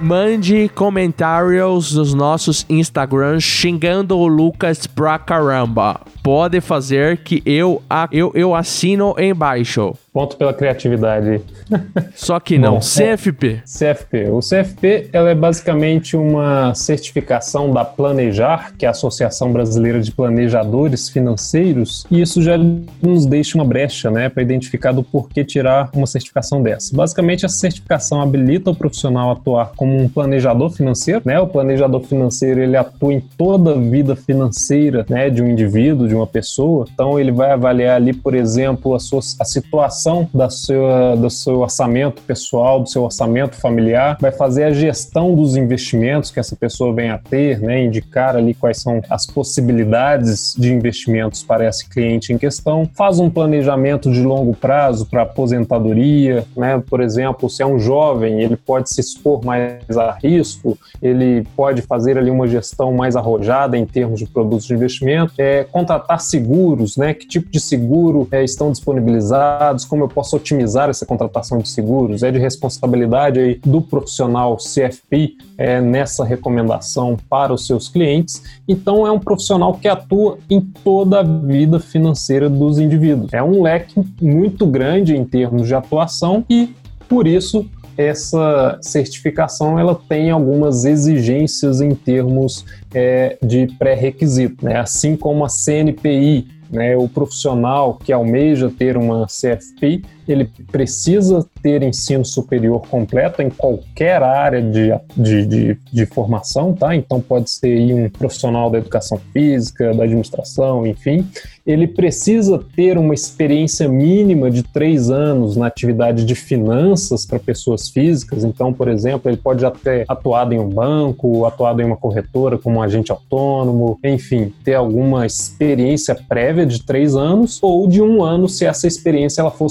Mande comentários nos nossos Instagrams xingando o Lucas pra caramba. Pode fazer que eu, eu, eu assino embaixo. Ponto pela criatividade. Só que não. Bom, CFP. CFP. O CFP ela é basicamente uma certificação da Planejar, que é a Associação Brasileira de Planejadores Financeiros, e isso já nos deixa uma brecha né, para identificar do porquê tirar uma certificação dessa. Basicamente, essa certificação habilita o profissional a atuar como um planejador financeiro. Né? O planejador financeiro ele atua em toda a vida financeira né, de um indivíduo, de uma pessoa. Então, ele vai avaliar ali, por exemplo, a, sua, a situação da sua, do seu orçamento pessoal, do seu orçamento familiar, vai fazer a gestão dos investimentos que essa pessoa vem a ter, né, indicar ali quais são as possibilidades de investimentos para esse cliente em questão, faz um planejamento de longo prazo para aposentadoria, né, por exemplo, se é um jovem, ele pode se expor mais a risco, ele pode fazer ali uma gestão mais arrojada em termos de produtos de investimento, é, contratar seguros, né, que tipo de seguro é, estão disponibilizados, como eu posso otimizar essa contratação de seguros, é de responsabilidade aí do profissional CFP é, nessa recomendação para os seus clientes. Então, é um profissional que atua em toda a vida financeira dos indivíduos. É um leque muito grande em termos de atuação e, por isso, essa certificação ela tem algumas exigências em termos é, de pré-requisito, né? assim como a CNPI né, o profissional que almeja ter uma CFP, ele precisa ter ensino superior completo em qualquer área de, de, de, de formação, tá? Então pode ser um profissional da educação física, da administração, enfim. Ele precisa ter uma experiência mínima de três anos na atividade de finanças para pessoas físicas. Então, por exemplo, ele pode já ter atuado em um banco, atuado em uma corretora como um agente autônomo, enfim, ter alguma experiência prévia de três anos ou de um ano se essa experiência ela for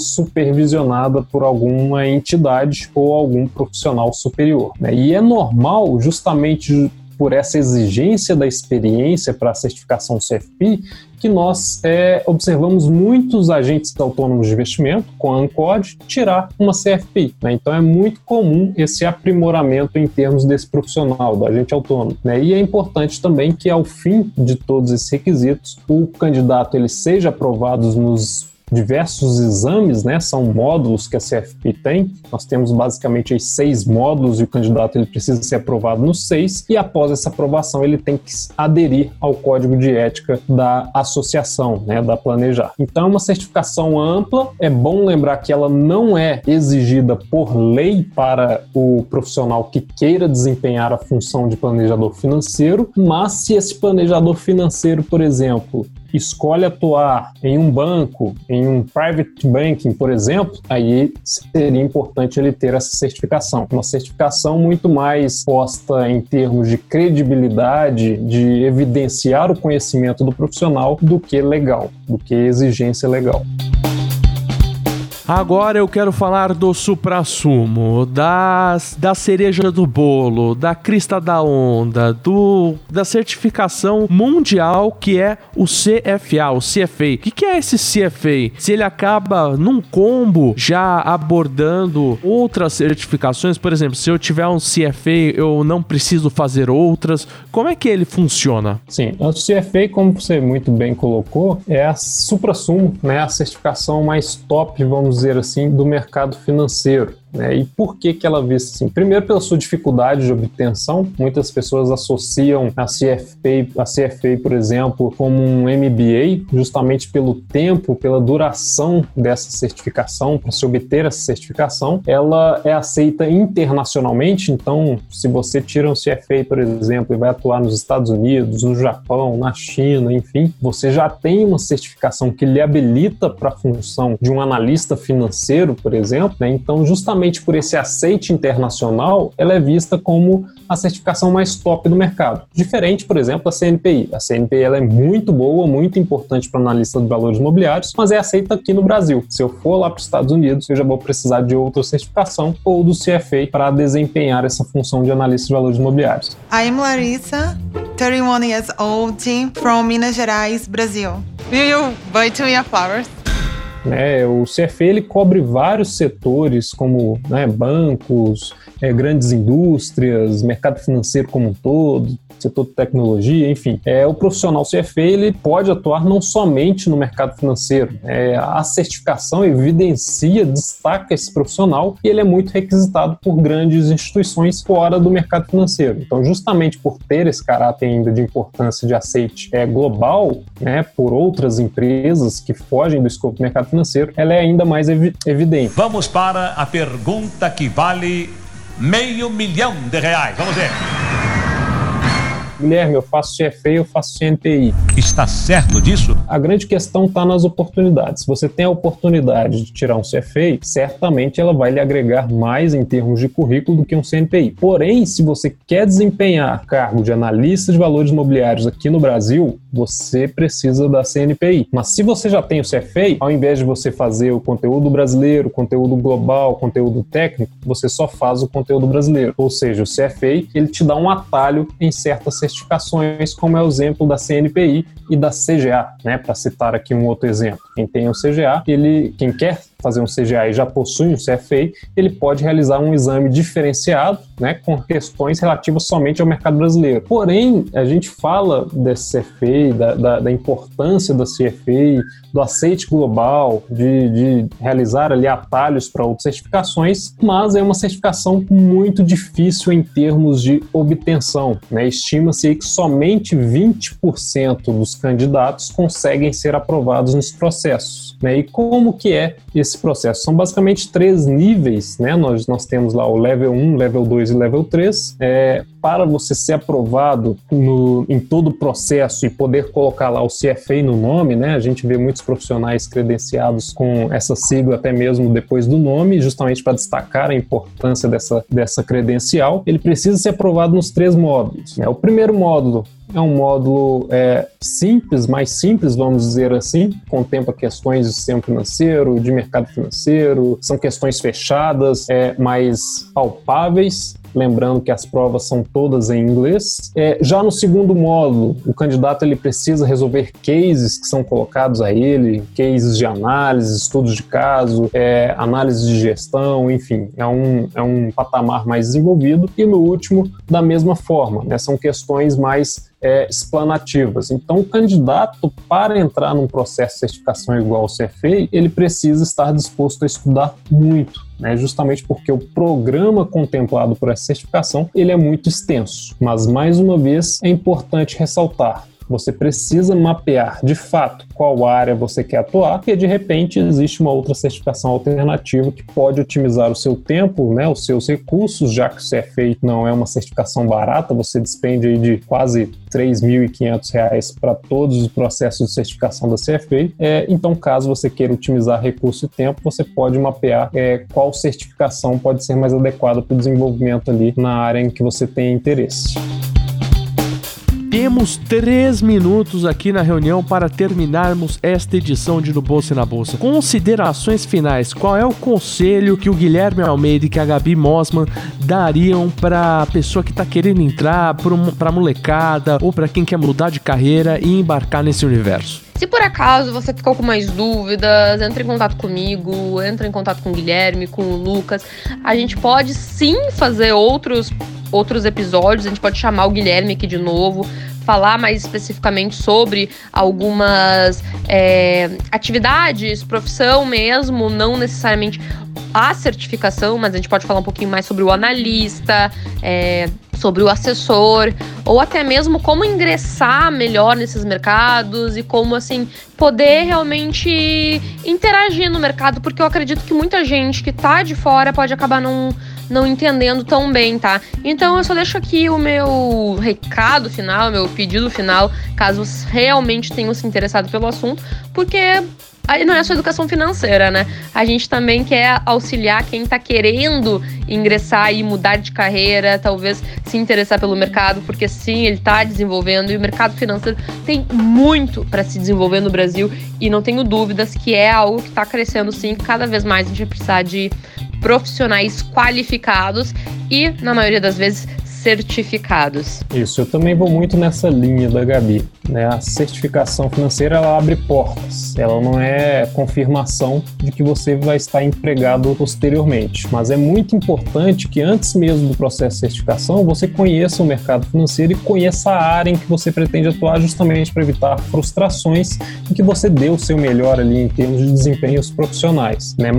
supervisionada por alguma entidade ou algum profissional superior. Né? E é normal, justamente por essa exigência da experiência para a certificação CFP, que nós é, observamos muitos agentes autônomos de investimento, com a ANCOD, tirar uma CFP. Né? Então é muito comum esse aprimoramento em termos desse profissional, do agente autônomo. Né? E é importante também que, ao fim de todos esses requisitos, o candidato ele seja aprovado nos diversos exames, né? São módulos que a CFP tem. Nós temos basicamente seis módulos e o candidato ele precisa ser aprovado nos seis e após essa aprovação ele tem que aderir ao código de ética da associação, né? Da Planejar. Então é uma certificação ampla. É bom lembrar que ela não é exigida por lei para o profissional que queira desempenhar a função de planejador financeiro, mas se esse planejador financeiro, por exemplo, escolhe atuar em um banco, em um private banking, por exemplo, aí seria importante ele ter essa certificação. Uma certificação muito mais posta em termos de credibilidade, de evidenciar o conhecimento do profissional, do que legal, do que exigência legal. Agora eu quero falar do supra-sumo, das, da cereja do bolo, da crista da onda, do, da certificação mundial que é o CFA, o CFA. O que, que é esse CFA? Se ele acaba num combo já abordando outras certificações, por exemplo, se eu tiver um CFA, eu não preciso fazer outras. Como é que ele funciona? Sim, o CFA, como você muito bem colocou, é a supra-sumo, né? A certificação mais top, vamos dizer assim, do mercado financeiro. Né? E por que, que ela vê assim? Primeiro, pela sua dificuldade de obtenção. Muitas pessoas associam a CFA, a CFA, por exemplo, como um MBA, justamente pelo tempo, pela duração dessa certificação, para se obter essa certificação. Ela é aceita internacionalmente, então, se você tira um CFA, por exemplo, e vai atuar nos Estados Unidos, no Japão, na China, enfim, você já tem uma certificação que lhe habilita para a função de um analista financeiro, por exemplo. Né? Então, justamente justamente por esse aceite internacional, ela é vista como a certificação mais top do mercado. Diferente, por exemplo, da CNPI. A CNPI ela é muito boa, muito importante para analista de valores imobiliários, mas é aceita aqui no Brasil. Se eu for lá para os Estados Unidos, eu já vou precisar de outra certificação ou do CFA para desempenhar essa função de analista de valores imobiliários. I'm Larissa, 31 years old, from Minas Gerais, Brasil. Will you buy two flowers? Né? O CFE ele cobre vários setores, como né, bancos, é, grandes indústrias, mercado financeiro como um todo, setor de tecnologia, enfim. É, o profissional CFA ele pode atuar não somente no mercado financeiro. É, a certificação evidencia, destaca esse profissional e ele é muito requisitado por grandes instituições fora do mercado financeiro. Então, justamente por ter esse caráter ainda de importância de aceite é, global, né, por outras empresas que fogem do escopo do mercado financeiro, ela é ainda mais evi evidente. Vamos para a pergunta que vale meio milhão de reais. Vamos ver. Guilherme, eu faço CFA, eu faço CNPI. Está certo disso? A grande questão está nas oportunidades. Se você tem a oportunidade de tirar um CFA, certamente ela vai lhe agregar mais em termos de currículo do que um CNPI. Porém, se você quer desempenhar cargo de analista de valores imobiliários aqui no Brasil, você precisa da CNPI. Mas se você já tem o CFA, ao invés de você fazer o conteúdo brasileiro, conteúdo global, conteúdo técnico, você só faz o conteúdo brasileiro. Ou seja, o CFA ele te dá um atalho em certas certificações, como é o exemplo da CNPI e da CGA, né? Para citar aqui um outro exemplo. Quem tem o CGA, ele, quem quer fazer um CGA e já possui um CFA, ele pode realizar um exame diferenciado, né, com questões relativas somente ao mercado brasileiro. Porém, a gente fala desse CFA, da, da, da importância da CFA, do aceite global, de, de realizar ali atalhos para outras certificações, mas é uma certificação muito difícil em termos de obtenção. Né? Estima-se que somente 20% dos candidatos conseguem ser aprovados nos processos. Né? E como que é esse processo? São basicamente três níveis, né? Nós, nós temos lá o level 1, level 2 e level 3. É, para você ser aprovado no, em todo o processo e poder colocar lá o CFA no nome, né? A gente vê muitos profissionais credenciados com essa sigla até mesmo depois do nome, justamente para destacar a importância dessa, dessa credencial. Ele precisa ser aprovado nos três módulos. Né? O primeiro módulo é um módulo é, simples, mais simples, vamos dizer assim, contempla questões de sistema financeiro, de mercado financeiro, são questões fechadas, é, mais palpáveis, lembrando que as provas são todas em inglês. É, já no segundo módulo, o candidato ele precisa resolver cases que são colocados a ele, cases de análise, estudos de caso, é, análise de gestão, enfim, é um, é um patamar mais desenvolvido. E no último, da mesma forma, né, são questões mais é, explanativas. Então, o candidato, para entrar num processo de certificação igual ao CFA, ele precisa estar disposto a estudar muito né, justamente porque o programa contemplado por essa certificação ele é muito extenso. Mas, mais uma vez, é importante ressaltar, você precisa mapear de fato qual área você quer atuar, porque de repente existe uma outra certificação alternativa que pode otimizar o seu tempo, né, os seus recursos, já que o CFA não é uma certificação barata, você despende aí de quase R$ 3.500 para todos os processos de certificação da CFA. É, então, caso você queira otimizar recurso e tempo, você pode mapear é, qual certificação pode ser mais adequada para o desenvolvimento ali na área em que você tem interesse. Temos três minutos aqui na reunião para terminarmos esta edição de No Bolsa e na Bolsa. Considerações finais. Qual é o conselho que o Guilherme Almeida e que a Gabi Mosman dariam para a pessoa que está querendo entrar, para molecada ou para quem quer mudar de carreira e embarcar nesse universo? Se por acaso você ficou com mais dúvidas, entre em contato comigo, entre em contato com o Guilherme, com o Lucas. A gente pode sim fazer outros outros episódios, a gente pode chamar o Guilherme aqui de novo, falar mais especificamente sobre algumas é, atividades, profissão mesmo, não necessariamente a certificação, mas a gente pode falar um pouquinho mais sobre o analista, é, sobre o assessor, ou até mesmo como ingressar melhor nesses mercados e como assim poder realmente interagir no mercado, porque eu acredito que muita gente que tá de fora pode acabar não não entendendo tão bem, tá? Então eu só deixo aqui o meu recado final, meu pedido final, caso realmente tenham se interessado pelo assunto, porque aí não é só educação financeira, né? A gente também quer auxiliar quem está querendo ingressar e mudar de carreira, talvez se interessar pelo mercado, porque sim, ele está desenvolvendo e o mercado financeiro tem muito para se desenvolver no Brasil e não tenho dúvidas que é algo que está crescendo sim, cada vez mais a gente vai precisar de profissionais qualificados e, na maioria das vezes, certificados. Isso, eu também vou muito nessa linha da Gabi. Né? A certificação financeira ela abre portas, ela não é confirmação de que você vai estar empregado posteriormente, mas é muito importante que antes mesmo do processo de certificação você conheça o mercado financeiro e conheça a área em que você pretende atuar, justamente para evitar frustrações e que você dê o seu melhor ali em termos de desempenhos profissionais. Né?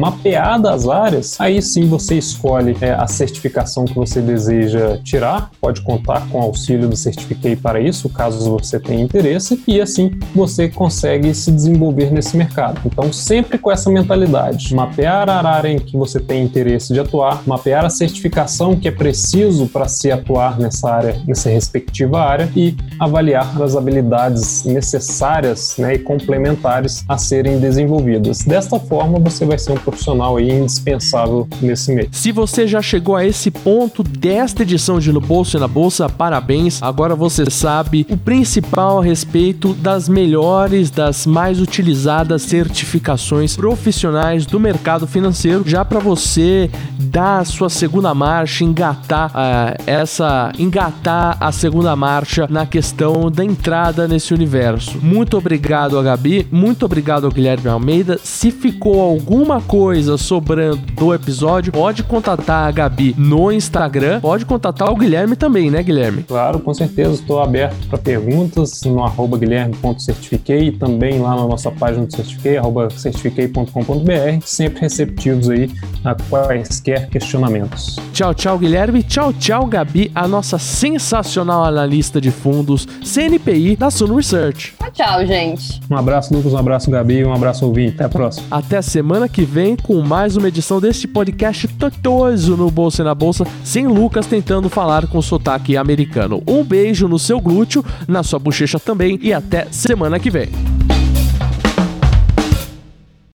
As áreas, aí sim você escolhe é, a certificação que você deseja tirar, pode contar com o auxílio do Certifiquei para isso, caso você tenha interesse interesse e assim você consegue se desenvolver nesse mercado. Então, sempre com essa mentalidade, mapear a área em que você tem interesse de atuar, mapear a certificação que é preciso para se atuar nessa área, nessa respectiva área e avaliar as habilidades necessárias né, e complementares a serem desenvolvidas. Desta forma, você vai ser um profissional aí indispensável nesse meio. Se você já chegou a esse ponto desta edição de No Bolso e na Bolsa, parabéns. Agora você sabe o principal respeito das melhores, das mais utilizadas certificações profissionais do mercado financeiro, já para você dar a sua segunda marcha, engatar uh, essa, engatar a segunda marcha na questão da entrada nesse universo. Muito obrigado a Gabi, muito obrigado ao Guilherme Almeida. Se ficou alguma coisa sobrando do episódio, pode contatar a Gabi no Instagram, pode contatar o Guilherme também, né, Guilherme? Claro, com certeza, estou aberto para perguntas no arroba guilherme.certifiquei e também lá na nossa página do Certifiquei, arroba certifiquei.com.br, sempre receptivos aí a quaisquer questionamentos. Tchau, tchau, Guilherme. Tchau, tchau, Gabi, a nossa sensacional analista de fundos CNPI da Sun Research. Tchau, gente. Um abraço, Lucas, um abraço, Gabi, um abraço, ouvinte. Até a próxima. Até a semana que vem com mais uma edição deste podcast totoso no Bolsa e na Bolsa, sem Lucas tentando falar com sotaque americano. Um beijo no seu glúteo, na sua bochecha também e até semana que vem.